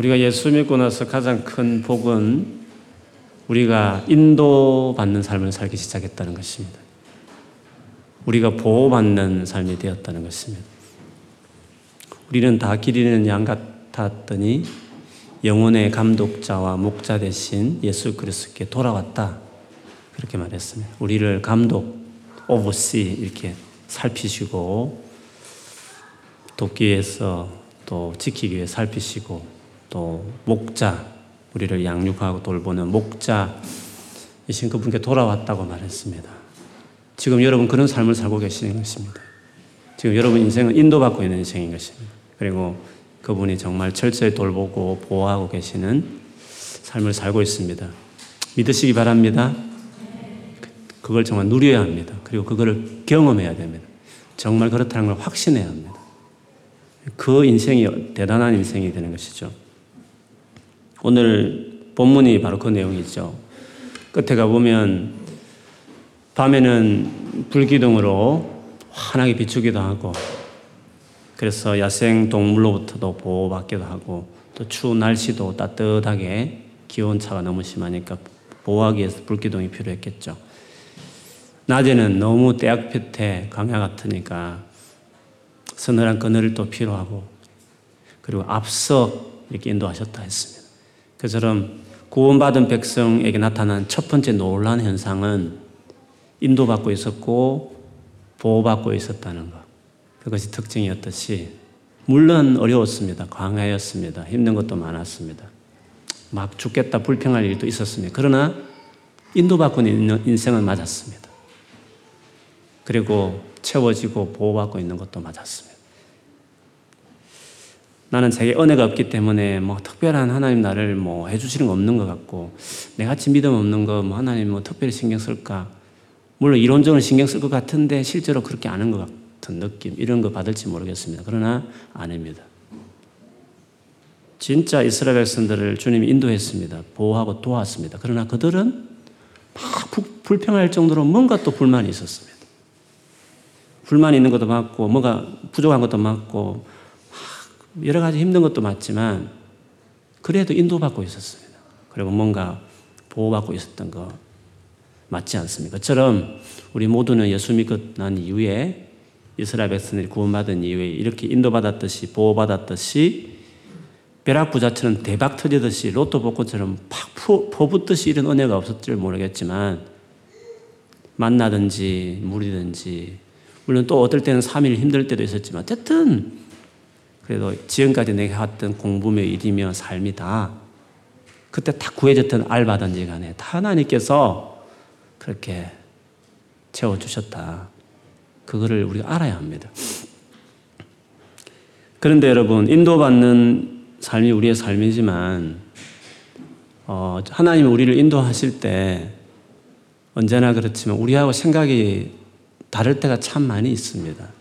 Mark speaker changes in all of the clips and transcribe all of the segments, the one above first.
Speaker 1: 우리가 예수 믿고 나서 가장 큰 복은 우리가 인도받는 삶을 살기 시작했다는 것입니다. 우리가 보호받는 삶이 되었다는 것입니다. 우리는 다 기르는 양 같았더니 영혼의 감독자와 목자 대신 예수 그리스도께 돌아왔다. 그렇게 말했습니다. 우리를 감독, 오버시 이렇게 살피시고 돕기 위해서 또 지키기 위해 살피시고 또 목자 우리를 양육하고 돌보는 목자이신 그분께 돌아왔다고 말했습니다. 지금 여러분 그런 삶을 살고 계시는 것입니다. 지금 여러분 인생은 인도받고 있는 인생인 것입니다. 그리고 그분이 정말 철저히 돌보고 보호하고 계시는 삶을 살고 있습니다. 믿으시기 바랍니다. 그걸 정말 누려야 합니다. 그리고 그거를 경험해야 됩니다. 정말 그렇다는 걸 확신해야 합니다. 그 인생이 대단한 인생이 되는 것이죠. 오늘 본문이 바로 그 내용이죠. 끝에 가보면 밤에는 불기둥으로 환하게 비추기도 하고 그래서 야생 동물로부터도 보호받기도 하고 또 추운 날씨도 따뜻하게 기온차가 너무 심하니까 보호하기 위해서 불기둥이 필요했겠죠. 낮에는 너무 떼약볕에 강야 같으니까 서늘한 그늘을 또 필요하고 그리고 앞서 이렇게 인도하셨다 했습니다. 그처럼 구원받은 백성에게 나타난 첫 번째 놀란 현상은 인도받고 있었고 보호받고 있었다는 것. 그것이 특징이었듯이 물론 어려웠습니다. 광야였습니다. 힘든 것도 많았습니다. 막 죽겠다 불평할 일도 있었습니다. 그러나 인도받고 있는 인생은 맞았습니다. 그리고 채워지고 보호받고 있는 것도 맞았습니다. 나는 자기 은혜가 없기 때문에 뭐 특별한 하나님 나를 뭐 해주시는 거 없는 것 같고 내 같이 믿음 없는 거 뭐 하나님 뭐 특별히 신경 쓸까? 물론 이론적으로 신경 쓸 것 같은데 실제로 그렇게 아는 것 같은 느낌 이런 거 받을지 모르겠습니다. 그러나 아닙니다. 진짜 이스라엘 백성들을 주님이 인도했습니다. 보호하고 도왔습니다. 그러나 그들은 막 불평할 정도로 뭔가 또 불만이 있었습니다. 불만이 있는 것도 맞고, 뭐가 부족한 것도 맞고, 여러 가지 힘든 것도 맞지만, 그래도 인도받고 있었습니다. 그리고 뭔가 보호받고 있었던 거 맞지 않습니까? 그처럼 우리 모두는 예수 믿고 난 이후에 이스라엘 백성들이 구원받은 이후에 이렇게 인도받았듯이 보호받았듯이 벼락 부자처럼 대박 터지듯이 로또 복권처럼 팍 퍼붓듯이 이런 은혜가 없었을 모르겠지만 만나든지 물이든지 물론 또 어떨 때는 3일 힘들 때도 있었지만 어쨌든 그래도 지금까지 내가 해왔던 공부며 일이며 삶이다. 그때 다 구해졌던 알바든지 간에 다 하나님께서 그렇게 채워주셨다. 그거를 우리가 알아야 합니다. 그런데 여러분, 인도받는 삶이 우리의 삶이지만, 어, 하나님이 우리를 인도하실 때 언제나 그렇지만 우리하고 생각이 다를 때가 참 많이 있습니다.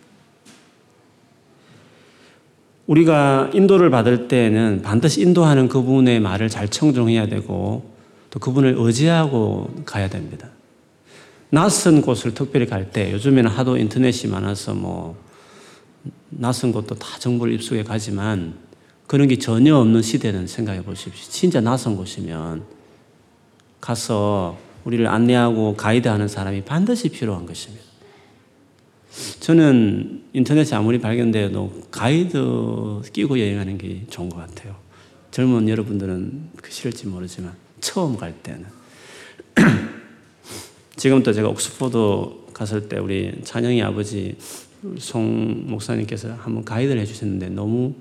Speaker 1: 우리가 인도를 받을 때에는 반드시 인도하는 그분의 말을 잘 청종해야 되고 또 그분을 의지하고 가야 됩니다. 낯선 곳을 특별히 갈 때 요즘에는 하도 인터넷이 많아서 뭐 낯선 곳도 다 정보를 입수해 가지만 그런 게 전혀 없는 시대는 생각해 보십시오. 진짜 낯선 곳이면 가서 우리를 안내하고 가이드하는 사람이 반드시 필요한 것입니다. 저는 인터넷에 아무리 발견되어도 가이드 끼고 여행하는 게 좋은 것 같아요. 젊은 여러분들은 그 싫을지 모르지만 처음 갈 때는 지금도 제가 옥스포드 갔을 때 우리 찬영이 아버지 송 목사님께서 한번 가이드를 해주셨는데 너무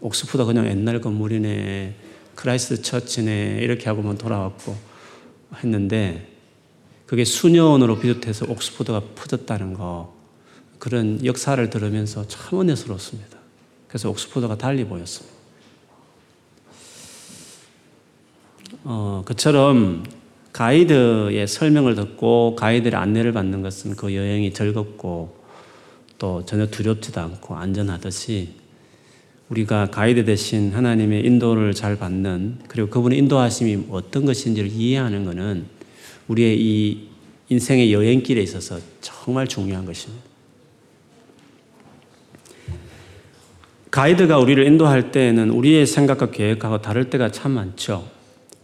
Speaker 1: 옥스포드 그냥 옛날 건물이네 크라이스트 처치네 이렇게 하고만 돌아왔고 했는데 그게 수년으로 비롯해서 옥스포드가 퍼졌다는 거 그런 역사를 들으면서 참 은혜스러웠습니다. 그래서 옥스포드가 달리 보였습니다. 어, 그처럼 가이드의 설명을 듣고 가이드의 안내를 받는 것은 그 여행이 즐겁고 또 전혀 두렵지도 않고 안전하듯이 우리가 가이드 대신 하나님의 인도를 잘 받는 그리고 그분의 인도하심이 어떤 것인지를 이해하는 것은 우리의 이 인생의 여행길에 있어서 정말 중요한 것입니다. 가이드가 우리를 인도할 때에는 우리의 생각과 계획하고 다를 때가 참 많죠.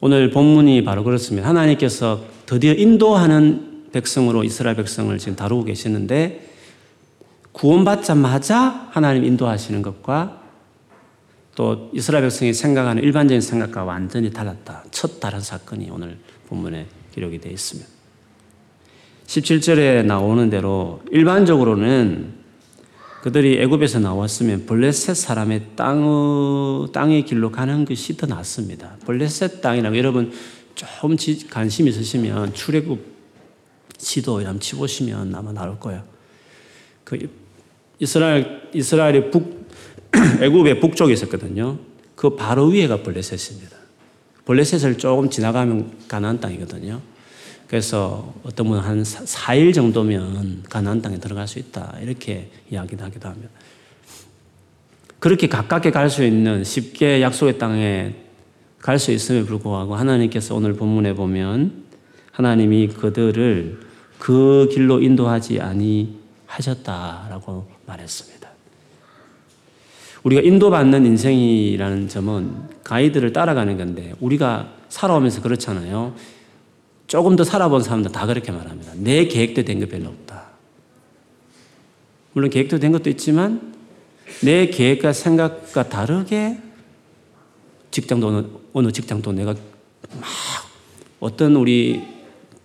Speaker 1: 오늘 본문이 바로 그렇습니다. 하나님께서 드디어 인도하는 백성으로 이스라엘 백성을 지금 다루고 계시는데 구원받자마자 하나님 인도하시는 것과 또 이스라엘 백성이 생각하는 일반적인 생각과 완전히 달랐다. 첫 다른 사건이 오늘 본문에 기록이 되어 있습니다. 17절에 나오는 대로 일반적으로는 그들이 애굽에서 나왔으면 블레셋 사람의 땅 땅의 길로 가는 것이 더 낫습니다. 블레셋 땅이라고 여러분 조금 관심 있으시면 출애굽 지도 이런 치보시면 아마 나올 거예요. 그 이스라엘 이스라엘의 북 애굽의 북쪽에 있었거든요. 그 바로 위에가 블레셋입니다. 블레셋을 조금 지나가면 가나안 땅이거든요. 그래서 어떤 분은 한 4일 정도면 가나안 땅에 들어갈 수 있다. 이렇게 이야기를 하기도 합니다. 그렇게 가깝게 갈 수 있는 쉽게 약속의 땅에 갈 수 있음에 불구하고 하나님께서 오늘 본문에 보면 하나님이 그들을 그 길로 인도하지 아니하셨다라고 말했습니다. 우리가 인도받는 인생이라는 점은 가이드를 따라가는 건데 우리가 살아오면서 그렇잖아요. 조금 더 살아본 사람들 다 그렇게 말합니다. 내 계획도 된거 별로 없다. 물론 계획도 된 것도 있지만 내 계획과 생각과 다르게 직장도 어느, 어느 직장도 내가 막 어떤 우리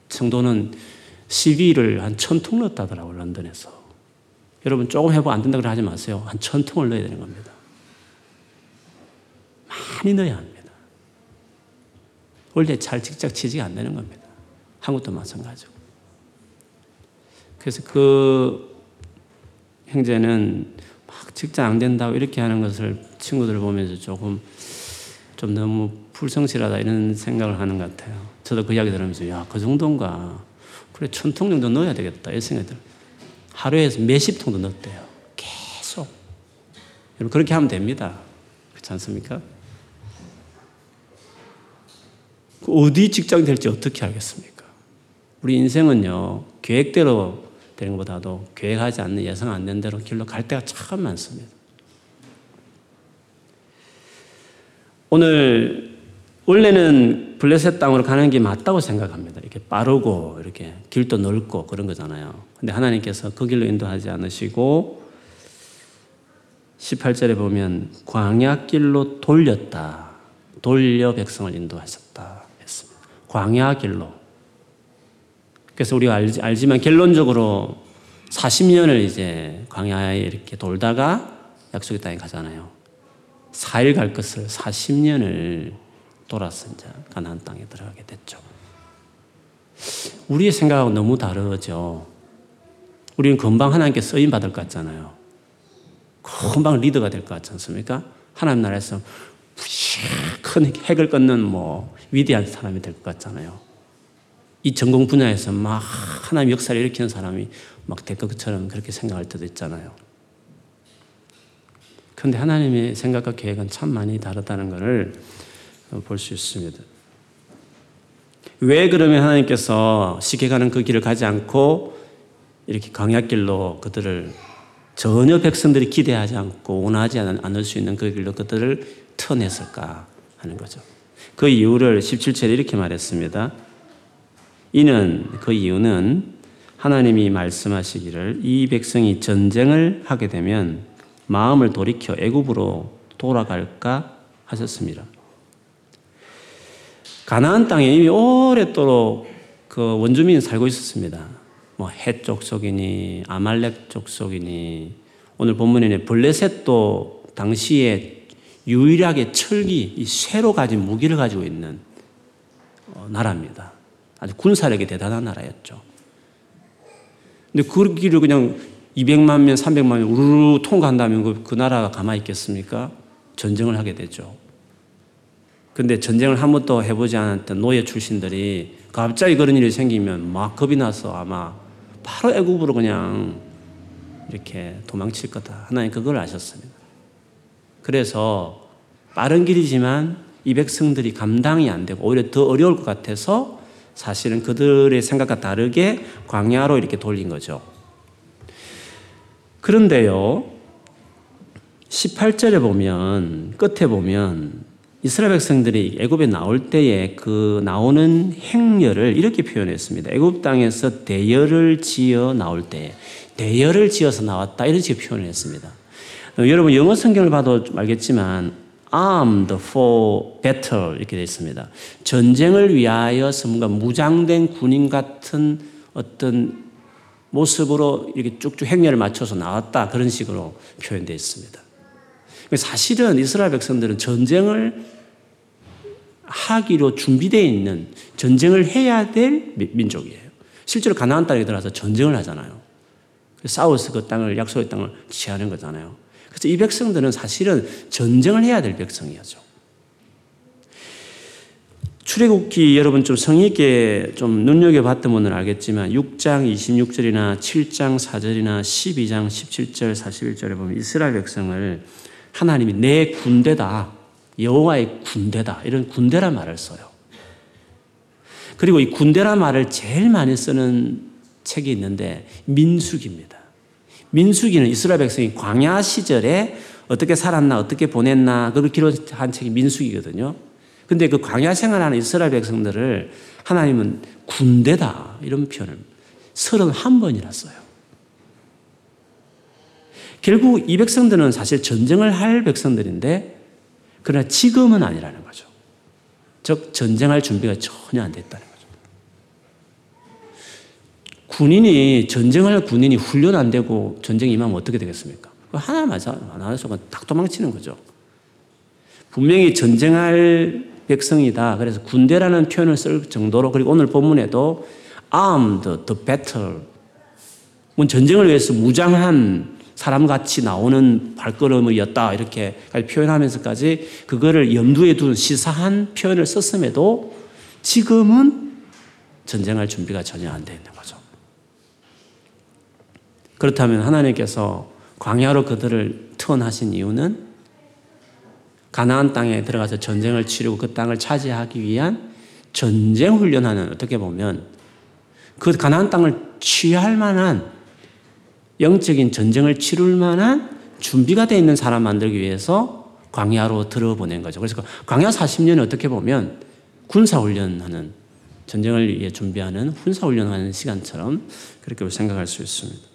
Speaker 1: 성도는 CV를 한 천 통 넣었다더라고요, 런던에서. 여러분 조금 해보고 안 된다고 하지 마세요. 한 천 통을 넣어야 되는 겁니다. 많이 넣어야 합니다. 원래 잘 직접 취직이 안 되는 겁니다. 한국도 마찬가지고. 그래서 그 형제는 막 직장 안 된다고 이렇게 하는 것을 친구들 보면서 조금 좀 너무 불성실하다 이런 생각을 하는 것 같아요. 저도 그 이야기 들으면서 야, 그 정도인가. 그래, 천통 정도 넣어야 되겠다. 이 생각이 들어요. 하루에 몇십 통도 넣었대요. 계속. 여러분, 그렇게 하면 됩니다. 그렇지 않습니까? 그 어디 직장이 될지 어떻게 알겠습니까? 우리 인생은요, 계획대로 되는 것보다도 계획하지 않는 예상 안 된 대로 길로 갈 때가 참 많습니다. 오늘 원래는 블레셋 땅으로 가는 게 맞다고 생각합니다. 이렇게 빠르고 이렇게 길도 넓고 그런 거잖아요. 근데 하나님께서 그 길로 인도하지 않으시고 18절에 보면 광야 길로 돌렸다. 돌려 백성을 인도하셨다 했습니다. 광야 길로 그래서 우리가 알지, 알지만 결론적으로 40년을 이제 광야에 이렇게 돌다가 약속의 땅에 가잖아요. 4일 갈 것을 40년을 돌아서 이제 가나안 땅에 들어가게 됐죠. 우리의 생각하고 너무 다르죠. 우리는 금방 하나님께 쓰임 받을 것 같잖아요. 금방 리더가 될 것 같지 않습니까? 하나님 나라에서 큰 핵을 끊는 뭐 위대한 사람이 될 것 같잖아요. 이 전공 분야에서 막 하나님 역사를 일으키는 사람이 막 될 것처럼 그렇게 생각할 때도 있잖아요. 그런데 하나님의 생각과 계획은 참 많이 다르다는 것을 볼 수 있습니다. 왜 그러면 하나님께서 쉽게 가는 그 길을 가지 않고 이렇게 강약길로 그들을 전혀 백성들이 기대하지 않고 원하지 않을 수 있는 그 길로 그들을 터냈을까 하는 거죠. 그 이유를 17절에 이렇게 말했습니다. 이는 그 이유는 하나님이 말씀하시기를 이 백성이 전쟁을 하게 되면 마음을 돌이켜 애굽으로 돌아갈까 하셨습니다. 가나안 땅에 이미 오랫도록 그 원주민이 살고 있었습니다. 뭐헷 족속이니 아말렉 족속이니 오늘 본문에는 블레셋도 당시에 유일하게 철기, 이 쇠로 가진 무기를 가지고 있는 어, 나라입니다. 아주 군사력이 대단한 나라였죠. 근데 그 길을 그냥 200만 명, 300만 명 우르르 통과한다면 그, 그 나라가 가만히 있겠습니까? 전쟁을 하게 되죠. 근데 전쟁을 한 번도 해보지 않았던 노예 출신들이 갑자기 그런 일이 생기면 막 겁이 나서 아마 바로 애국으로 그냥 이렇게 도망칠 거다. 하나님 그걸 아셨습니다. 그래서 빠른 길이지만 이 백성들이 감당이 안 되고 오히려 더 어려울 것 같아서 사실은 그들의 생각과 다르게 광야로 이렇게 돌린 거죠. 그런데요, 18절에 보면 끝에 보면 이스라엘 백성들이 애굽에 나올 때에 그 나오는 행렬을 이렇게 표현했습니다. 애굽 땅에서 대열을 지어 나올 때 대열을 지어서 나왔다 이렇게 표현을 했습니다. 어, 여러분 영어 성경을 봐도 알겠지만 armed for battle 이렇게 되어 있습니다. 전쟁을 위하여서 뭔가 무장된 군인 같은 어떤 모습으로 이렇게 쭉쭉 행렬을 맞춰서 나왔다 그런 식으로 표현되어 있습니다. 사실은 이스라엘 백성들은 전쟁을 하기로 준비되어 있는 전쟁을 해야 될 민족이에요. 실제로 가나안 땅에 들어가서 전쟁을 하잖아요. 싸워서 그 땅을 약속의 땅을 취하는 거잖아요. 그래서 이 백성들은 사실은 전쟁을 해야 될 백성이었죠. 출애굽기 여러분 좀 성의 있게 좀 눈여겨 봤던 분은 알겠지만 6장 26절이나 7장 4절이나 12장 17절 41절에 보면 이스라엘 백성을 하나님이 내 군대다 여호와의 군대다 이런 군대란 말을 써요. 그리고 이 군대란 말을 제일 많이 쓰는 책이 있는데 민수기입니다. 민수기는 이스라엘 백성이 광야 시절에 어떻게 살았나 어떻게 보냈나 그걸 기록한 책이 민수기거든요. 근데 그 광야 생활하는 이스라엘 백성들을 하나님은 군대다 이런 표현을 31번이나 써요. 결국 이 백성들은 사실 전쟁을 할 백성들인데 그러나 지금은 아니라는 거죠. 즉 전쟁할 준비가 전혀 안 됐다는 거죠. 군인이 전쟁할 군인이 훈련 안 되고 전쟁 임하면 어떻게 되겠습니까? 하나 맞아 하나서 딱 도망치는 거죠. 분명히 전쟁할 백성이다. 그래서 군대라는 표현을 쓸 정도로 그리고 오늘 본문에도 armed the battle 전쟁을 위해서 무장한 사람 같이 나오는 발걸음이었다 이렇게 표현하면서까지 그거를 염두에 둔 시사한 표현을 썼음에도 지금은 전쟁할 준비가 전혀 안 되어 있는 거죠. 그렇다면 하나님께서 광야로 그들을 투원하신 이유는 가나안 땅에 들어가서 전쟁을 치르고 그 땅을 차지하기 위한 전쟁 훈련하는 어떻게 보면 그 가나안 땅을 취할 만한 영적인 전쟁을 치룰 만한 준비가 되어 있는 사람 만들기 위해서 광야로 들어보낸 거죠. 그래서 그 광야 40년이 어떻게 보면 군사 훈련하는 전쟁을 위해 준비하는 군사 훈련하는 시간처럼 그렇게 생각할 수 있습니다.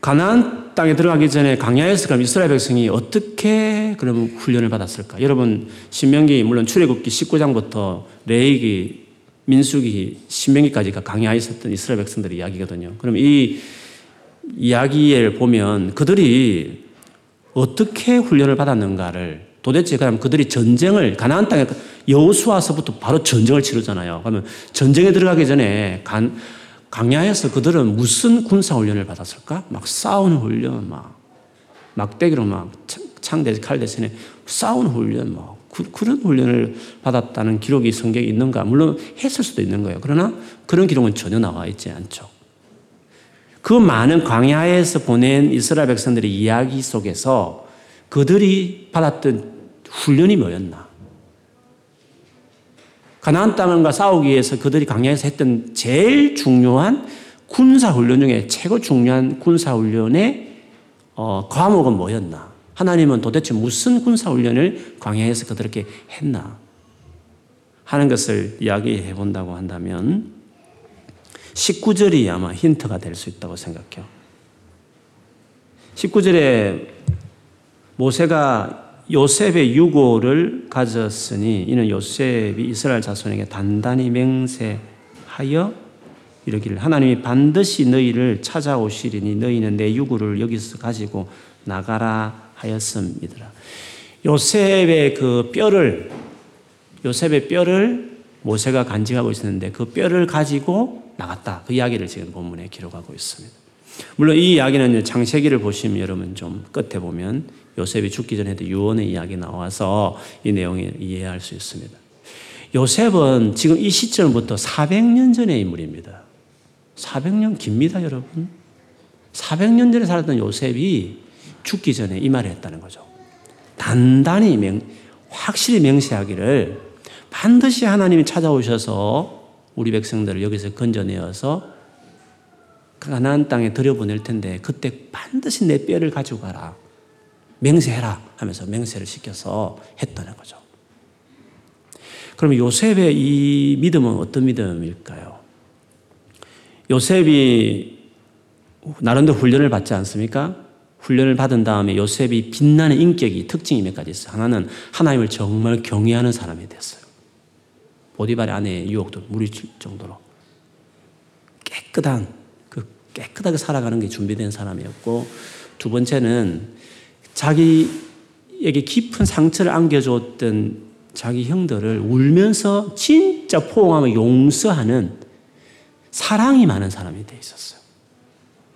Speaker 1: 가나안 땅에 들어가기 전에 광야에서 그럼 이스라엘 백성이 어떻게 그럼 훈련을 받았을까? 여러분 신명기 물론 출애굽기 19장부터 레이기 민수기, 신명기까지가 강야에 있었던 이스라엘 백성들의 이야기거든요. 그럼 이 이야기를 보면 그들이 어떻게 훈련을 받았는가를 도대체 그럼 그들이 전쟁을 가나안 땅에 여호수아서부터 바로 전쟁을 치르잖아요. 그러면 전쟁에 들어가기 전에 간 강야에서 그들은 무슨 군사 훈련을 받았을까? 막 싸우는 훈련, 막 막대기로 막 창대 칼 대신에 싸우는 훈련, 막 그, 런 훈련을 받았다는 기록이 성경에 있는가? 물론 했을 수도 있는 거예요. 그러나 그런 기록은 전혀 나와 있지 않죠. 그 많은 광야에서 보낸 이스라엘 백성들의 이야기 속에서 그들이 받았던 훈련이 뭐였나? 가나안 땅과 싸우기 위해서 그들이 광야에서 했던 제일 중요한 군사 훈련 중에 최고 중요한 군사 훈련의 어, 과목은 뭐였나? 하나님은 도대체 무슨 군사훈련을 광야에서 그들에게 했나 하는 것을 이야기해 본다고 한다면 19절이 아마 힌트가 될 수 있다고 생각해요. 19절에 모세가 요셉의 유고를 가졌으니 이는 요셉이 이스라엘 자손에게 단단히 맹세하여 이러기를 하나님이 반드시 너희를 찾아오시리니 너희는 내 유고를 여기서 가지고 나가라 하였습니다. 요셉의 그 뼈를 요셉의 뼈를 모세가 간직하고 있었는데 그 뼈를 가지고 나갔다. 그 이야기를 지금 본문에 기록하고 있습니다. 물론 이 이야기는 창세기를 보시면 여러분 좀 끝에 보면 요셉이 죽기 전에도 유언의 이야기 나와서 이 내용을 이해할 수 있습니다. 요셉은 지금 이 시점부터 400년 전의 인물입니다. 400년 깁니다, 여러분. 400년 전에 살았던 요셉이 죽기 전에 이 말을 했다는 거죠. 단단히 명, 확실히 명시하기를 반드시 하나님이 찾아오셔서 우리 백성들을 여기서 건져내어서 가나안 땅에 들여보낼 텐데 그때 반드시 내 뼈를 가지고 가라. 맹세해라 하면서 맹세를 시켜서 했다는 거죠. 그러면 요셉의 이 믿음은 어떤 믿음일까요? 요셉이 나름대로 훈련을 받지 않습니까? 훈련을 받은 다음에 요셉이 빛나는 인격이 특징이 몇 가지 있어요. 하나는 하나님을 정말 경외하는 사람이 됐어요. 보디발의 아내의 유혹도 무리칠 정도로 깨끗한 그 깨끗하게 살아가는 게 준비된 사람이었고 두 번째는 자기에게 깊은 상처를 안겨줬던 자기 형들을 울면서 진짜 포옹하며 용서하는 사랑이 많은 사람이 돼 있었어요.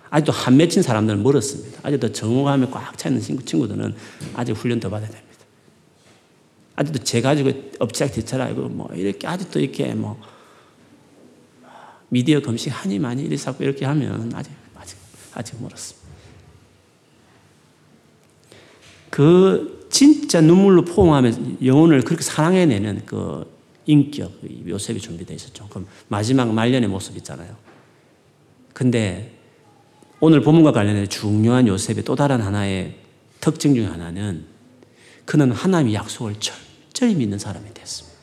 Speaker 1: 아직도 한 맺힌 사람들은 멀었습니다. 아직도 정오감에 꽉 차 있는 친구, 친구들은 아직 훈련 더 받아야 됩니다. 아직도 제 가지고 업체가 뒤쳐라고 뭐 이렇게 아직도 이렇게 뭐 미디어 검식 하니 많이 이렇게 하면 아직 아직 아직 멀었습니다. 그 진짜 눈물로 포옹하면서 영혼을 그렇게 사랑해내는 그 인격 요셉이 준비되어 있었죠. 그럼 마지막 말년의 모습 있잖아요. 근데 오늘 본문과 관련해 중요한 요셉의 또 다른 하나의 특징 중 하나는 그는 하나님의 약속을 철저히 믿는 사람이 됐습니다.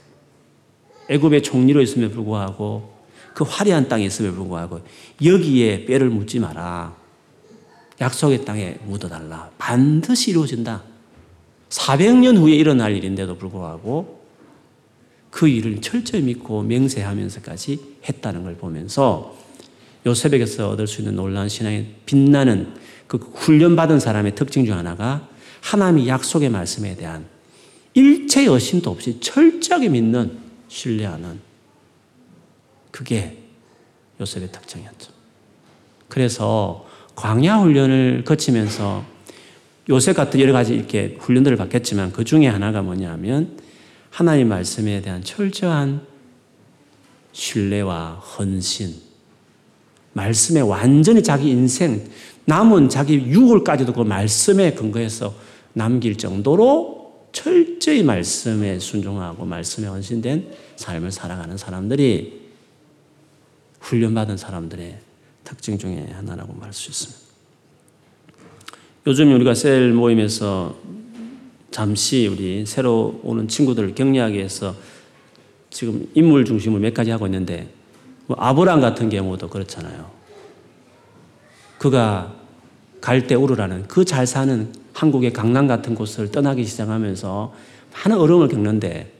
Speaker 1: 애굽의 총리로 있음에 불구하고 그 화려한 땅에 있음에 불구하고 여기에 뼈를 묻지 마라. 약속의 땅에 묻어달라. 반드시 이루어진다. 400년 후에 일어날 일인데도 불구하고 그 일을 철저히 믿고 맹세하면서까지 했다는 걸 보면서 요셉에게서 얻을 수 있는 놀라운 신앙의 빛나는 그 훈련받은 사람의 특징 중 하나가 하나님의 약속의 말씀에 대한 일체 여심도 없이 철저하게 믿는 신뢰하는 그게 요셉의 특징이었죠. 그래서 광야 훈련을 거치면서 요셉 같은 여러 가지 이렇게 훈련들을 받겠지만 그 중에 하나가 뭐냐면 하나님 말씀에 대한 철저한 신뢰와 헌신, 말씀에 완전히 자기 인생, 남은 자기 유골까지도 그 말씀에 근거해서 남길 정도로 철저히 말씀에 순종하고 말씀에 헌신된 삶을 살아가는 사람들이 훈련받은 사람들의 특징 중에 하나라고 말할 수 있습니다. 요즘 우리가 셀 모임에서 잠시 우리 새로 오는 친구들을 격려하기 위해서 지금 인물 중심을 몇 가지 하고 있는데 뭐 아브람 같은 경우도 그렇잖아요. 그가 갈대 우르라는 그 잘 사는 한국의 강남 같은 곳을 떠나기 시작하면서 많은 어려움을 겪는데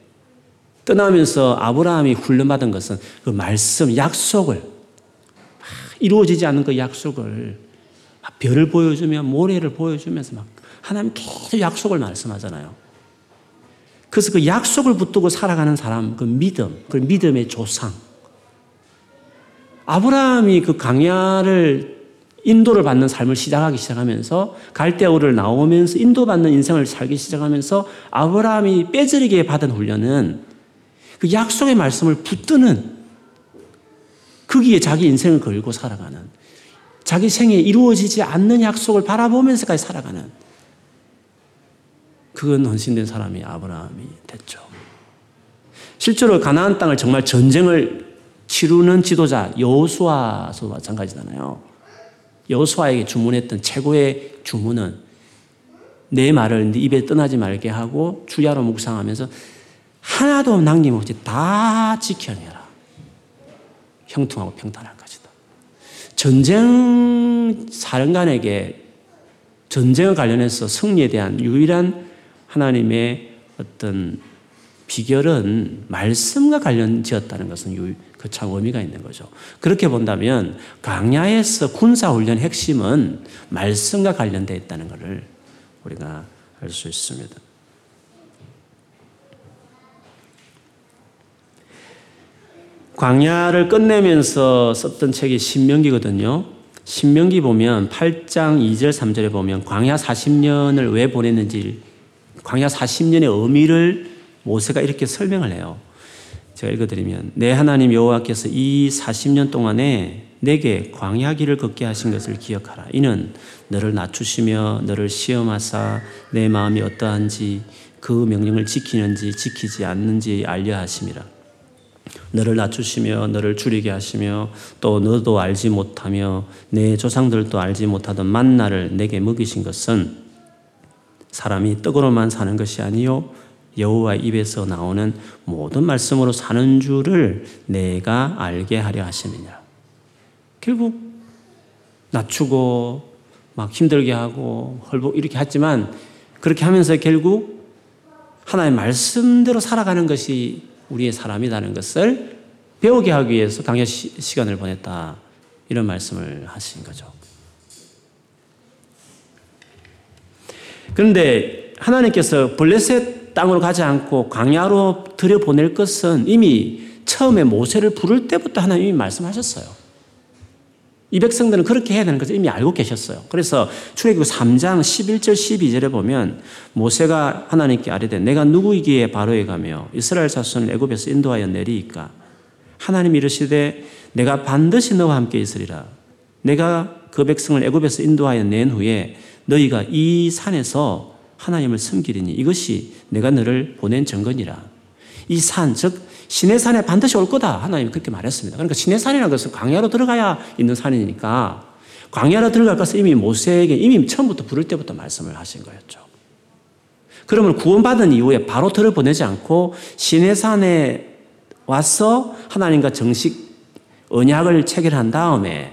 Speaker 1: 떠나면서 아브라함이 훈련받은 것은 그 말씀, 약속을 이루어지지 않는 그 약속을 별을 보여주며 모래를 보여주면서 막 하나님 계속 약속을 말씀하잖아요. 그래서 그 약속을 붙들고 살아가는 사람, 그 믿음, 그 믿음의 조상. 아브라함이 그 강야를 인도를 받는 삶을 시작하기 시작하면서 갈대오를 나오면서 인도받는 인생을 살기 시작하면서 아브라함이 빼저리게 받은 훈련은 그 약속의 말씀을 붙드는 거기에 자기 인생을 걸고 살아가는 자기 생에 이루어지지 않는 약속을 바라보면서까지 살아가는 그건 헌신된 사람이 아브라함이 됐죠. 실제로 가나안 땅을 정말 전쟁을 치르는 지도자 여호수아도 마찬가지잖아요. 여호수아에게 주문했던 최고의 주문은 내 말을 네 입에 떠나지 말게 하고 주야로 묵상하면서 하나도 남김없이 다 지켜내라. 형통하고 평탄할 것이다. 전쟁 사령관에게 전쟁을 관련해서 승리에 대한 유일한 하나님의 어떤 비결은 말씀과 관련 지었다는 것은 그참 의미가 있는 거죠. 그렇게 본다면 강야에서 군사훈련 핵심은 말씀과 관련되어 있다는 것을 우리가 알 수 있습니다. 광야를 끝내면서 썼던 책이 신명기거든요. 신명기 보면 8장 2절 3절에 보면 광야 40년을 왜 보냈는지 광야 40년의 의미를 모세가 이렇게 설명을 해요. 제가 읽어드리면 내 하나님 여호와께서 이 40년 동안에 내게 광야 길을 걷게 하신 것을 기억하라. 이는 너를 낮추시며 너를 시험하사 내 마음이 어떠한지 그 명령을 지키는지 지키지 않는지 알려 하심이라. 너를 낮추시며 너를 줄이게 하시며 또 너도 알지 못하며 내 조상들도 알지 못하던 만나를 내게 먹이신 것은 사람이 떡으로만 사는 것이 아니요 여호와 입에서 나오는 모든 말씀으로 사는 줄을 내가 알게 하려 하심이냐. 결국 낮추고 막 힘들게 하고 헐복 이렇게 했지만 그렇게 하면서 결국 하나의 말씀대로 살아가는 것이 우리의 사람이라는 것을 배우게 하기 위해서 강의 시간을 보냈다. 이런 말씀을 하신 거죠. 그런데 하나님께서 블레셋 땅으로 가지 않고 광야로 들여보낼 것은 이미 처음에 모세를 부를 때부터 하나님이 말씀하셨어요. 이 백성들은 그렇게 해야 되는 것을 이미 알고 계셨어요. 그래서 출애굽 3장 11절 12절에 보면 모세가 하나님께 아뢰되 내가 누구이기에 바로에 가며 이스라엘 자손을 애굽에서 인도하여 내리이까 하나님 이르시되 내가 반드시 너와 함께 있으리라. 내가 그 백성을 애굽에서 인도하여 낸 후에 너희가 이 산에서 하나님을 섬기리니 이것이 내가 너를 보낸 증거니라. 이 산, 즉 시내산에 반드시 올 거다. 하나님이 그렇게 말했습니다. 그러니까 시내산이라는 것은 광야로 들어가야 있는 산이니까 광야로 들어갈 것을 이미 모세에게 이미 처음부터 부를 때부터 말씀을 하신 거였죠. 그러면 구원받은 이후에 바로 들어 보내지 않고 시내산에 와서 하나님과 정식 언약을 체결한 다음에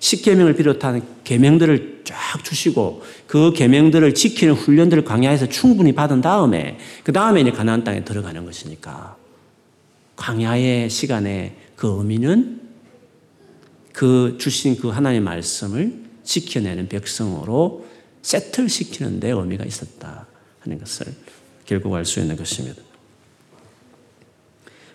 Speaker 1: 십계명을 비롯한 계명들을 쫙 주시고 그 계명들을 지키는 훈련들을 광야에서 충분히 받은 다음에 그 다음에 이제 가나안 땅에 들어가는 것이니까 광야의 시간에 그 의미는 그 주신 그 하나님의 말씀을 지켜내는 백성으로 세틀 시키는 데 의미가 있었다 하는 것을 결국 알 수 있는 것입니다.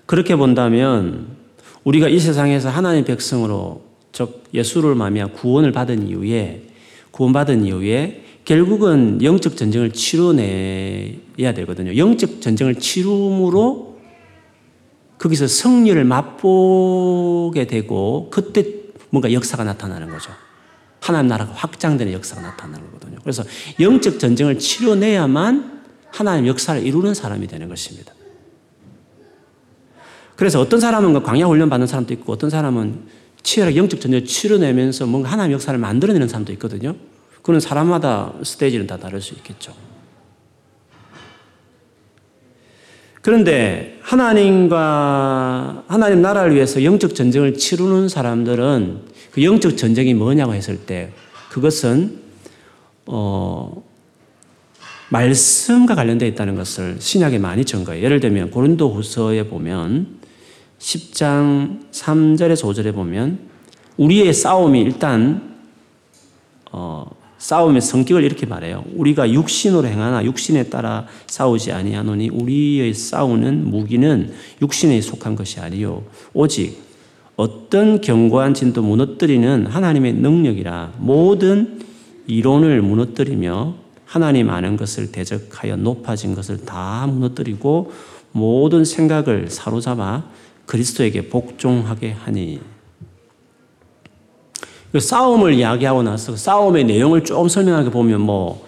Speaker 1: 그렇게 본다면 우리가 이 세상에서 하나님의 백성으로 즉 예수를 마미아 구원을 받은 이후에 구원받은 이후에 결국은 영적 전쟁을 치러내야 되거든요. 영적 전쟁을 치rum으로 거기서 승리를 맛보게 되고 그때 뭔가 역사가 나타나는 거죠. 하나님 나라가 확장되는 역사가 나타나는 거거든요. 그래서 영적 전쟁을 치료내야만 하나님 역사를 이루는 사람이 되는 것입니다. 그래서 어떤 사람은 광야 훈련 받는 사람도 있고 어떤 사람은 치열하게 영적 전쟁을 치료내면서 뭔가 하나님 역사를 만들어내는 사람도 있거든요. 그는 사람마다 스테이지는 다 다를 수 있겠죠. 그런데 하나님과 하나님 나라를 위해서 영적 전쟁을 치르는 사람들은 그 영적 전쟁이 뭐냐고 했을 때 그것은 어 말씀과 관련되어 있다는 것을 신약에 많이 증거해요. 예를 들면 고린도 후서에 보면 10장 3절에서 5절에 보면 우리의 싸움이 일단 어 싸움의 성격을 이렇게 말해요. 우리가 육신으로 행하나 육신에 따라 싸우지 아니하노니 우리의 싸우는 무기는 육신에 속한 것이 아니요 오직 어떤 견고한 진도 무너뜨리는 하나님의 능력이라 모든 이론을 무너뜨리며 하나님 아는 것을 대적하여 높아진 것을 다 무너뜨리고 모든 생각을 사로잡아 그리스도에게 복종하게 하니 그 싸움을 이야기하고 나서 그 싸움의 내용을 좀 설명하게 보면 뭐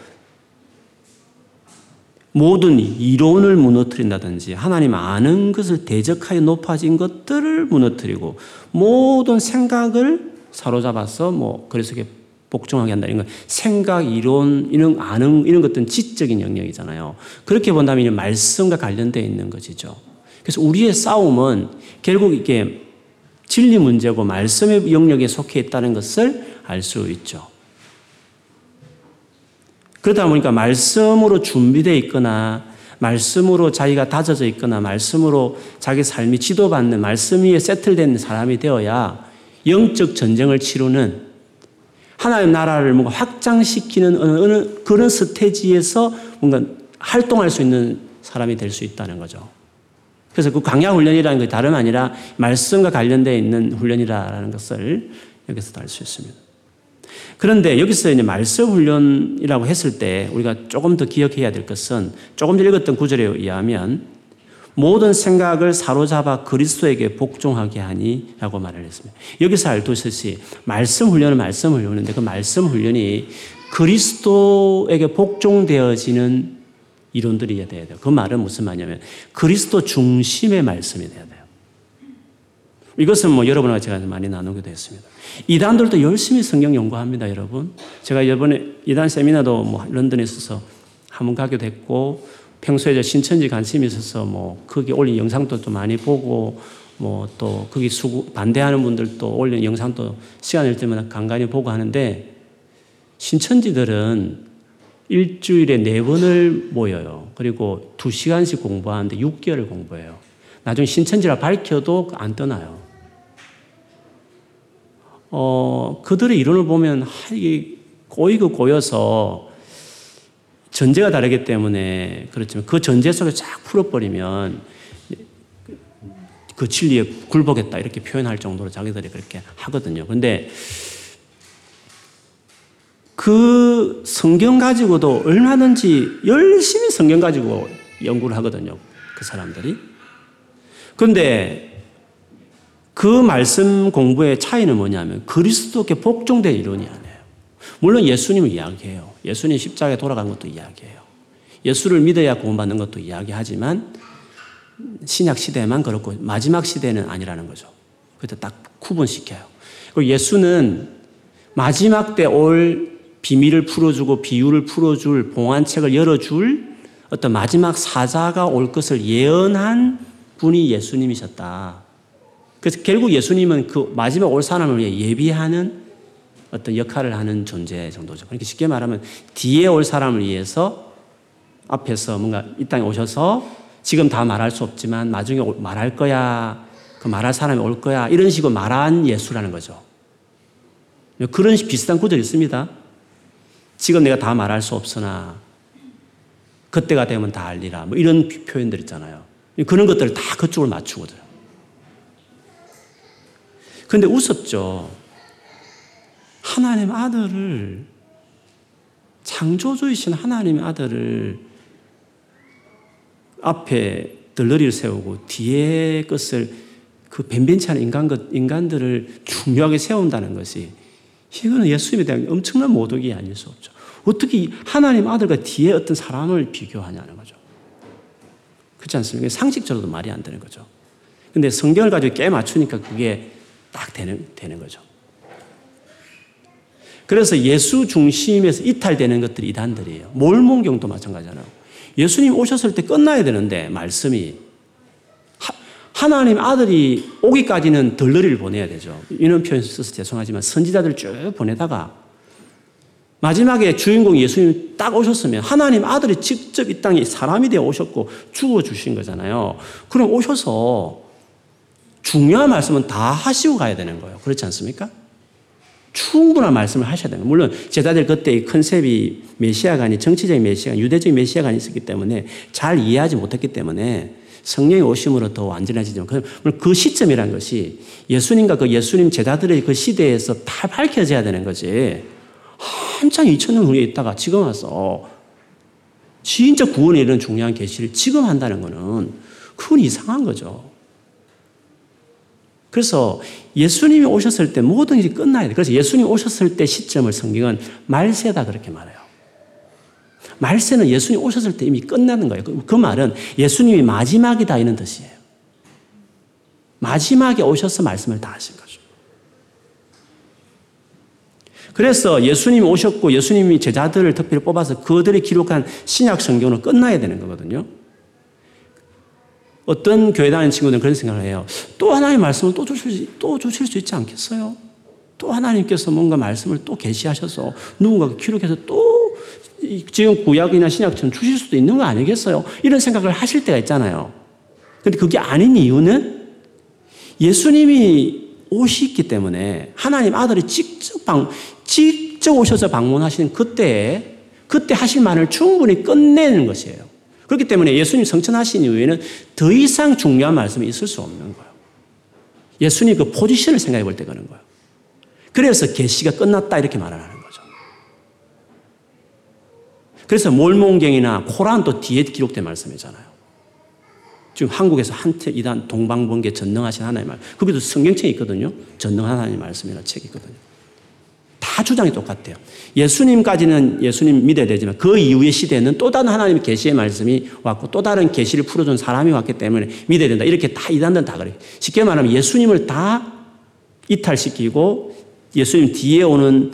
Speaker 1: 모든 이론을 무너뜨린다든지 하나님 아는 것을 대적하여 높아진 것들을 무너뜨리고 모든 생각을 사로잡아서 뭐 그래서 이게 복종하게 한다. 이런 거 생각, 이론, 이런 아는 이런 것들은 지적인 영역이잖아요. 그렇게 본다면 이 말씀과 관련되어 있는 것이죠. 그래서 우리의 싸움은 결국 이게 진리 문제고 말씀의 영역에 속해 있다는 것을 알 수 있죠. 그러다 보니까 말씀으로 준비되어 있거나 말씀으로 자기가 다져져 있거나 말씀으로 자기 삶이 지도받는 말씀 위에 세틀된 사람이 되어야 영적 전쟁을 치르는 하나님 나라를 뭔가 확장시키는 어느 그런 스테지에서 뭔가 활동할 수 있는 사람이 될 수 있다는 거죠. 그래서 그 강야 훈련이라는 게 다름 아니라 말씀과 관련되어 있는 훈련이라는 것을 여기서 알수 있습니다. 그런데 여기서 이제 말씀 훈련이라고 했을 때 우리가 조금 더 기억해야 될 것은 조금 전 읽었던 구절에 의하면 모든 생각을 사로잡아 그리스도에게 복종하게 하니라고 말을 했습니다. 여기서 알듯이 말씀 훈련은 말씀 훈련인데 그 말씀 훈련이 그리스도에게 복종되어지는 이론들이 돼야 돼요. 그 말은 무슨 말이냐면 그리스도 중심의 말씀이 돼야 돼요. 이것은 뭐 여러분과 제가 많이 나누게 됐습니다. 이단들도 열심히 성경 연구합니다, 여러분. 제가 이번에 이단 세미나도 뭐 런던에 있어서 한 번 가게 됐고 평소에 저 신천지 관심이 있어서 뭐 거기 올린 영상도 좀 많이 보고 뭐 또 거기 수구 반대하는 분들도 올린 영상도 시간 낼 때마다 간간히 보고 하는데 신천지들은 일주일에 네 번을 모여요. 그리고 두 시간씩 공부하는데 6개월을 공부해요. 나중에 신천지라 밝혀도 안 떠나요. 어, 그들의 이론을 보면 이게 꼬이고 꼬여서 전제가 다르기 때문에 그렇지만 그 전제 속에 쫙 풀어버리면 그 진리에 굴복했다 이렇게 표현할 정도로 자기들이 그렇게 하거든요. 근데 그 성경 가지고도 얼마든지 열심히 성경 가지고 연구를 하거든요. 그 사람들이. 그런데 그 말씀 공부의 차이는 뭐냐면 그리스도께 복종된 이론이 아니에요. 물론 예수님을 이야기해요. 예수님 십자가에 돌아간 것도 이야기해요. 예수를 믿어야 구원받는 것도 이야기하지만 신약 시대만 그렇고 마지막 시대는 아니라는 거죠. 그때 딱 구분시켜요. 그리고 예수는 마지막 때 올 비밀을 풀어주고 비유를 풀어줄 봉안책을 열어줄 어떤 마지막 사자가 올 것을 예언한 분이 예수님이셨다. 그래서 결국 예수님은 그 마지막 올 사람을 위해 예비하는 어떤 역할을 하는 존재 정도죠. 그러니까 쉽게 말하면 뒤에 올 사람을 위해서 앞에서 뭔가 이 땅에 오셔서 지금 다 말할 수 없지만 나중에 말할 거야. 그 말할 사람이 올 거야. 이런 식으로 말한 예수라는 거죠. 그런 비슷한 구절이 있습니다. 지금 내가 다 말할 수 없으나 그때가 되면 다 알리라. 뭐 이런 표현들 있잖아요. 그런 것들을 다 그쪽으로 맞추거든요. 근데 웃었죠. 하나님 아들을 창조주이신 하나님의 아들을 앞에 덜러리를 세우고 뒤에 것을 그 변변치 않은 인간 것, 인간들을 중요하게 세운다는 것이 이거는 예수님에 대한 엄청난 모독이 아닐 수 없죠. 어떻게 하나님 아들과 뒤에 어떤 사람을 비교하냐는 거죠. 그렇지 않습니까? 상식적으로도 말이 안 되는 거죠. 근데 성경을 가지고 깨 맞추니까 그게 딱 되는, 되는 거죠. 그래서 예수 중심에서 이탈되는 것들이 이단들이에요. 몰몬경도 마찬가지잖아요. 예수님 오셨을 때 끝나야 되는데 말씀이 하, 나님 아들이 오기까지는 덜러리를 보내야 되죠. 이런 표현 써서 죄송하지만 선지자들 쭉 보내다가 마지막에 주인공 예수님 딱 오셨으면 하나님 아들이 직접 이 땅에 사람이 되어 오셨고 죽어 주신 거잖아요. 그럼 오셔서 중요한 말씀은 다 하시고 가야 되는 거예요. 그렇지 않습니까? 충분한 말씀을 하셔야 되는 거예요. 물론 제자들 그때의 컨셉이 메시아가 아닌 정치적인 메시아, 유대적인 메시아가 있었기 때문에 잘 이해하지 못했기 때문에 성령의 오심으로 더 완전해지죠. 그 시점이란 것이 예수님과 그 예수님 제자들의 그 시대에서 다 밝혀져야 되는 거지. 한창 2천년 후에 있다가 지금 와서 진짜 구원에 이런 중요한 계시를 지금 한다는 거는 그건 이상한 거죠. 그래서 예수님이 오셨을 때 모든 일이 끝나야 돼. 그래서 예수님이 오셨을 때 시점을 성경은 말세다 그렇게 말해요. 말세는 예수님 오셨을 때 이미 끝나는 거예요. 그, 그 말은 예수님이 마지막이다 이런 뜻이에요. 마지막에 오셔서 말씀을 다 하신 거죠. 그래서 예수님이 오셨고 예수님이 제자들을 특별히 뽑아서 그들이 기록한 신약 성경은 끝나야 되는 거거든요. 어떤 교회 다니는 친구들은 그런 생각을 해요. 또 하나님의 말씀을 또 주실, 또 주실 수 있지 않겠어요? 또 하나님께서 뭔가 말씀을 또 계시하셔서 누군가 기록해서 또 지금 구약이나 신약처럼 주실 수도 있는 거 아니겠어요? 이런 생각을 하실 때가 있잖아요. 근데 그게 아닌 이유는 예수님이 오시기 때문에 하나님 아들이 직접 방, 직접 오셔서 방문하신 그때에 그때 하실 말을 충분히 끝내는 것이에요. 그렇기 때문에 예수님 성천하신 이후에는 더 이상 중요한 말씀이 있을 수 없는 거예요. 예수님 그 포지션을 생각해 볼 때 그런 거예요. 그래서 계시가 끝났다 이렇게 말하는 거죠. 그래서 몰몬경이나 코란도 뒤에 기록된 말씀이잖아요. 지금 한국에서 한태 이단 동방번개 전능하신 하나님 말. 거기도 성경책이 있거든요. 전능 하나님 말씀이라는 책이 있거든요. 다다 주장이 똑같대요. 예수님까지는 예수님 믿어야 되지만 그 이후의 시대는 또 다른 하나님의 계시의 말씀이 왔고 또 다른 계시를 풀어준 사람이 왔기 때문에 믿어야 된다. 이렇게 다 이단들은 다 그래요. 쉽게 말하면 예수님을 다 이탈시키고 예수님 뒤에 오는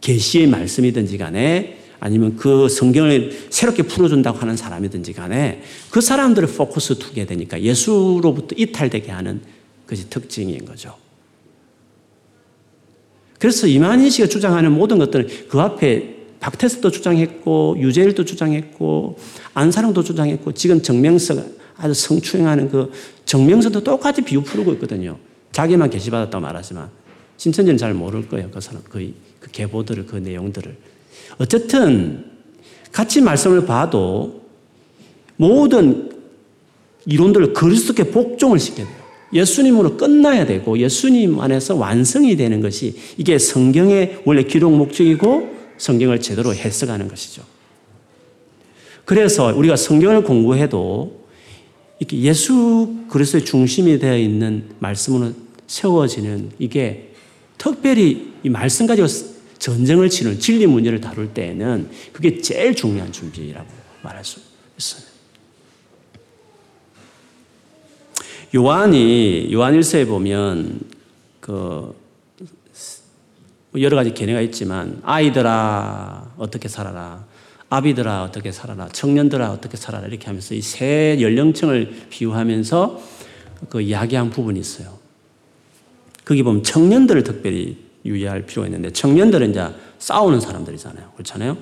Speaker 1: 계시의 말씀이든지 간에 아니면 그 성경을 새롭게 풀어준다고 하는 사람이든지 간에 그 사람들을 포커스 두게 되니까 예수로부터 이탈되게 하는 그것이 특징인 거죠. 그래서 이만희 씨가 주장하는 모든 것들은 그 앞에 박태수도 주장했고 유재일도 주장했고 안사랑도 주장했고 지금 정명석 아주 성추행하는 그 정명석도 똑같이 비유 풀고 있거든요. 자기만 계시받았다고 말하지만 신천지는 잘 모를 거예요. 그 사람 그, 그 계보들을 그 내용들을 어쨌든 같이 말씀을 봐도 모든 이론들을 그리스도께 복종을 시켜야 돼요. 예수님으로 끝나야 되고 예수님 안에서 완성이 되는 것이 이게 성경의 원래 기록 목적이고 성경을 제대로 해석하는 것이죠. 그래서 우리가 성경을 공부해도 이렇게 예수 그리스도의 중심이 되어 있는 말씀으로 세워지는 이게 특별히 이 말씀 가지고 전쟁을 치는 진리 문제를 다룰 때에는 그게 제일 중요한 준비라고 말할 수 있어요. 요한이 요한 일서에 보면 그 여러 가지 개념가 있지만 아이들아 어떻게 살아라 아비들아 어떻게 살아라 청년들아 어떻게 살아라 이렇게 하면서 이 세 연령층을 비유하면서 그 이야기한 부분이 있어요. 거기 보면 청년들을 특별히 유의할 필요가 있는데 청년들은 이제 싸우는 사람들이잖아요. 그렇잖아요.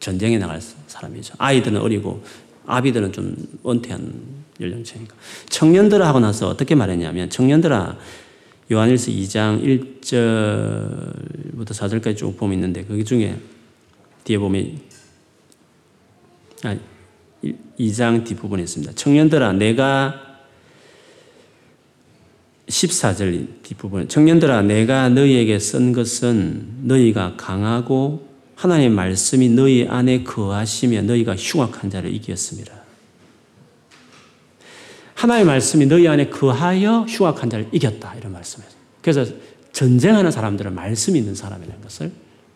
Speaker 1: 전쟁에 나갈 사람이죠. 아이들은 어리고 아비들은 좀 은퇴한 연령층이니까. 청년들아 하고 나서 어떻게 말했냐면 청년들아 요한일서 2장 1절부터 4절까지 쭉 보면 있는데 그 중에 뒤에 보면 아, 2장 뒷부분에 있습니다. 청년들아 내가 14절 뒷부분 청년들아 내가 너희에게 쓴 것은 너희가 강하고 하나님의 말씀이 너희 안에 거하시며 너희가 흉악한 자를 이겼습니다. 하나님의 말씀이 너희 안에 거하여 흉악한 자를 이겼다. 이런 말씀이에요. 그래서 전쟁하는 사람들은 말씀이 있는 사람이라는 것을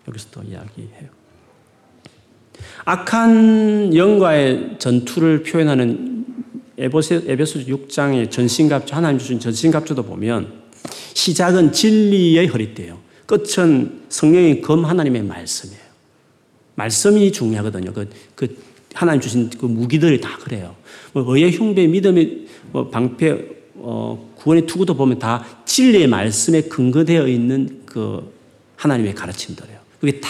Speaker 1: 여기서 또 이야기해요. 악한 영과의 전투를 표현하는 에베소 6장의 전신갑주, 하나님 주신 전신갑주도 보면 시작은 진리의 허리띠예요. 끝은 성령의 검 하나님의 말씀이에요. 말씀이 중요하거든요. 그, 그 하나님 주신 그 무기들이 다 그래요. 뭐 의의 흉배, 믿음의 뭐 방패, 어, 구원의 투구도 보면 다 진리의 말씀에 근거되어 있는 그 하나님의 가르침들이에요. 그게 다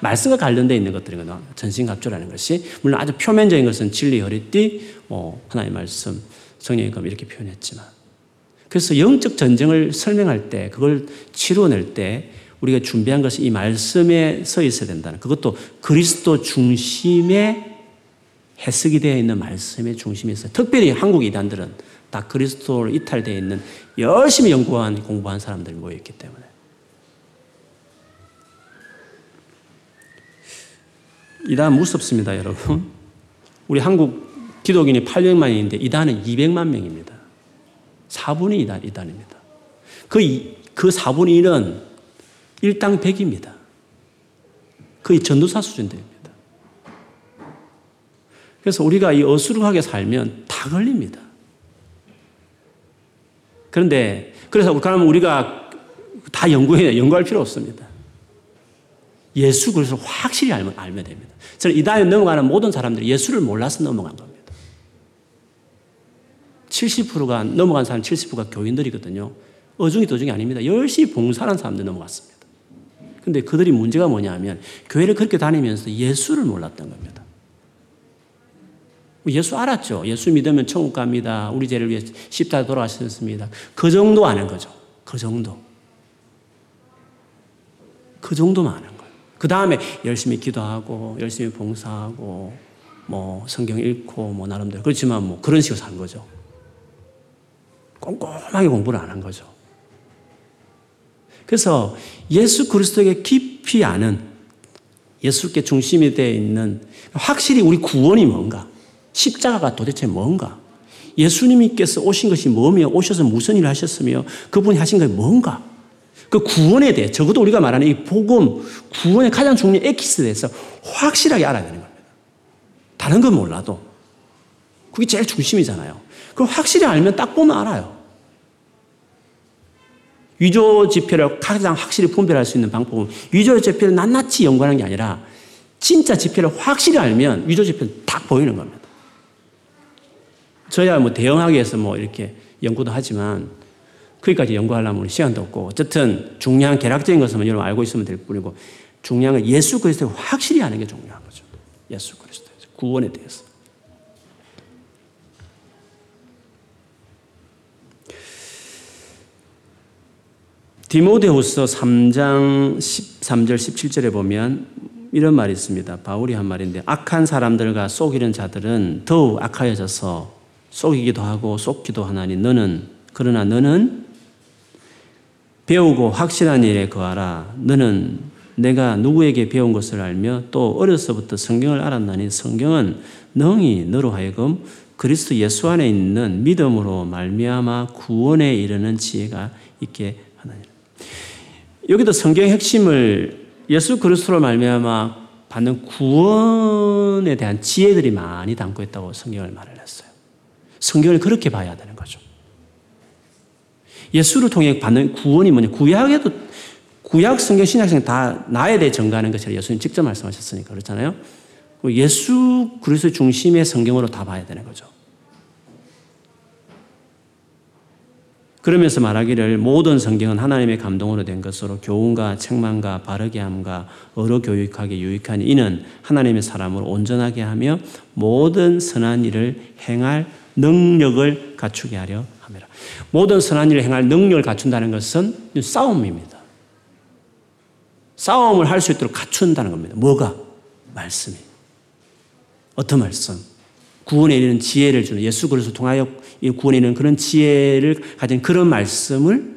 Speaker 1: 말씀과 관련되어 있는 것들이거든요. 전신갑주라는 것이. 물론 아주 표면적인 것은 진리 허리띠, 뭐 하나님의 말씀, 성령의 검 이렇게 표현했지만. 그래서 영적 전쟁을 설명할 때, 그걸 치료낼 때 우리가 준비한 것이 이 말씀에 서 있어야 된다는 그것도 그리스도 중심의 해석이 되어 있는 말씀의 중심에 있어요. 특별히 한국 이단들은 다 그리스도로 이탈되어 있는 열심히 연구한 공부한 사람들이 모여있기 때문에 이단 무섭습니다, 여러분. 우리 한국 기독인이 800만인데 이단은 200만 명입니다. 4분의 이단, 이단입니다. 그, 그 4분의 1은 일당 100입니다. 거의 전도사 수준 됩니다. 그래서 우리가 이 어수룩하게 살면 다 걸립니다. 그런데 그래서 그러면 우리가 다 연구해 연구할 필요 없습니다. 예수 그리스도 확실히 알면, 알면 됩니다. 저는 이 단에 넘어가는 모든 사람들이 예수를 몰라서 넘어간 겁니다. 70%가 넘어간 사람 70%가 교인들이거든요. 어중이 도중이 아닙니다. 열심히 봉사하는 사람들 넘어갔습니다. 근데 그들이 문제가 뭐냐면 교회를 그렇게 다니면서 예수를 몰랐던 겁니다. 예수 알았죠. 예수 믿으면 천국 갑니다. 우리 죄를 위해 십자 돌아가셨습니다. 그 정도 아는 거죠. 그 정도. 그 정도만 아는. 그 다음에 열심히 기도하고, 열심히 봉사하고, 뭐 성경 읽고, 뭐 나름대로. 그렇지만 뭐 그런 식으로 산 거죠. 꼼꼼하게 공부를 안 한 거죠. 그래서 예수 그리스도에게 깊이 아는 예수께 중심이 되어 있는 확실히 우리 구원이 뭔가 십자가가 도대체 뭔가? 예수님께서 오신 것이 뭐며 오셔서 무슨 일을 하셨으며 그분이 하신 것이 뭔가? 그 구원에 대해 적어도 우리가 말하는 이 복음, 구원의 가장 중요한 에키스에 대해서 확실하게 알아야 되는 겁니다. 다른 건 몰라도. 그게 제일 중심이잖아요. 그걸 확실히 알면 딱 보면 알아요. 위조 지표를 가장 확실히 분별할 수 있는 방법은 위조 지표를 낱낱이 연구하는 게 아니라 진짜 지표를 확실히 알면 위조 지표는 딱 보이는 겁니다. 저야 뭐 대형하게 해서 뭐 이렇게 연구도 하지만 거기까지 연구하려면 시간도 없고 어쨌든 중요한 계략적인 것은 여러분 알고 있으면 될 뿐이고 중요한 건 예수 그리스도를 확실히 아는 게 중요한 거죠. 예수 그리스도 구원에 대해서. 디모데후서 3장 13절 17절에 보면 이런 말이 있습니다. 바울이 한 말인데 악한 사람들과 속이는 자들은 더욱 악하여져서 속이기도 하고 속기도 하나니 너는 그러나 너는 배우고 확실한 일에 거하라. 너는 내가 누구에게 배운 것을 알며 또 어려서부터 성경을 알았나니 성경은 능히 너로 하여금 그리스도 예수 안에 있는 믿음으로 말미암아 구원에 이르는 지혜가 있게 하나니라. 여기도 성경의 핵심을 예수 그리스도로 말미암아 받는 구원에 대한 지혜들이 많이 담고 있다고 성경을 말을 했어요. 성경을 그렇게 봐야 되는 거죠. 예수를 통해 받는 구원이 뭐냐? 구약에도 구약 성경 신약 성경 다 나에 대해 전가하는 것이라 예수님 직접 말씀하셨으니까 그렇잖아요. 예수 그리스도 중심의 성경으로 다 봐야 되는 거죠. 그러면서 말하기를 모든 성경은 하나님의 감동으로 된 것으로 교훈과 책망과 바르게 함과 어로 교육하게 유익하니 이는 하나님의 사람을 온전하게 하며 모든 선한 일을 행할 능력을 갖추게 하려 함이라. 모든 선한 일을 행할 능력을 갖춘다는 것은 싸움입니다. 싸움을 할 수 있도록 갖춘다는 겁니다. 뭐가? 말씀이. 어떤 말씀? 구원에 이르는 지혜를 주는 예수 그리스도 통하여 구원에 이르는 그런 지혜를 가진 그런 말씀을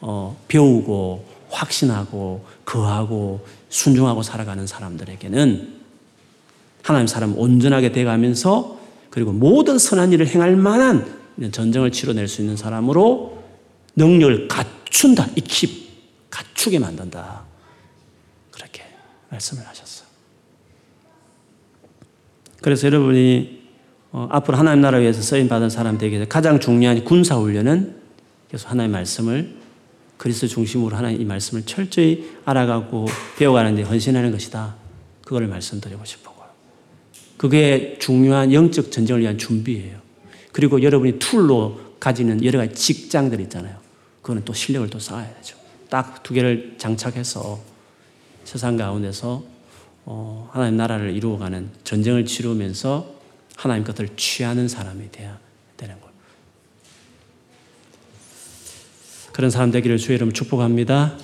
Speaker 1: 어, 배우고 확신하고 거하고 순종하고 살아가는 사람들에게는 하나님 사람 온전하게 돼가면서 그리고 모든 선한 일을 행할 만한 전쟁을 치러낼 수 있는 사람으로 능력을 갖춘다. 익히 갖추게 만든다. 그렇게 말씀을 하셨어요. 그래서 여러분이 어, 앞으로 하나님 나라 위해서 쓰임 받은 사람 되기 위해서 가장 중요한 군사 훈련은 계속 하나님의 말씀을 그리스도 중심으로 하나님 이 말씀을 철저히 알아가고 배워가는 데 헌신하는 것이다. 그걸 말씀드리고 싶어요. 그게 중요한 영적 전쟁을 위한 준비예요. 그리고 여러분이 tool로 가지는 여러 가지 직장들 있잖아요. 그거는 또 실력을 또 쌓아야 되죠. 딱 두 개를 장착해서 세상 가운데서 어, 하나님 나라를 이루어가는 전쟁을 치르면서 하나님 것을 취하는 사람이 돼야 되는 거예요. 그런 사람 되기를 주의 이름 축복합니다.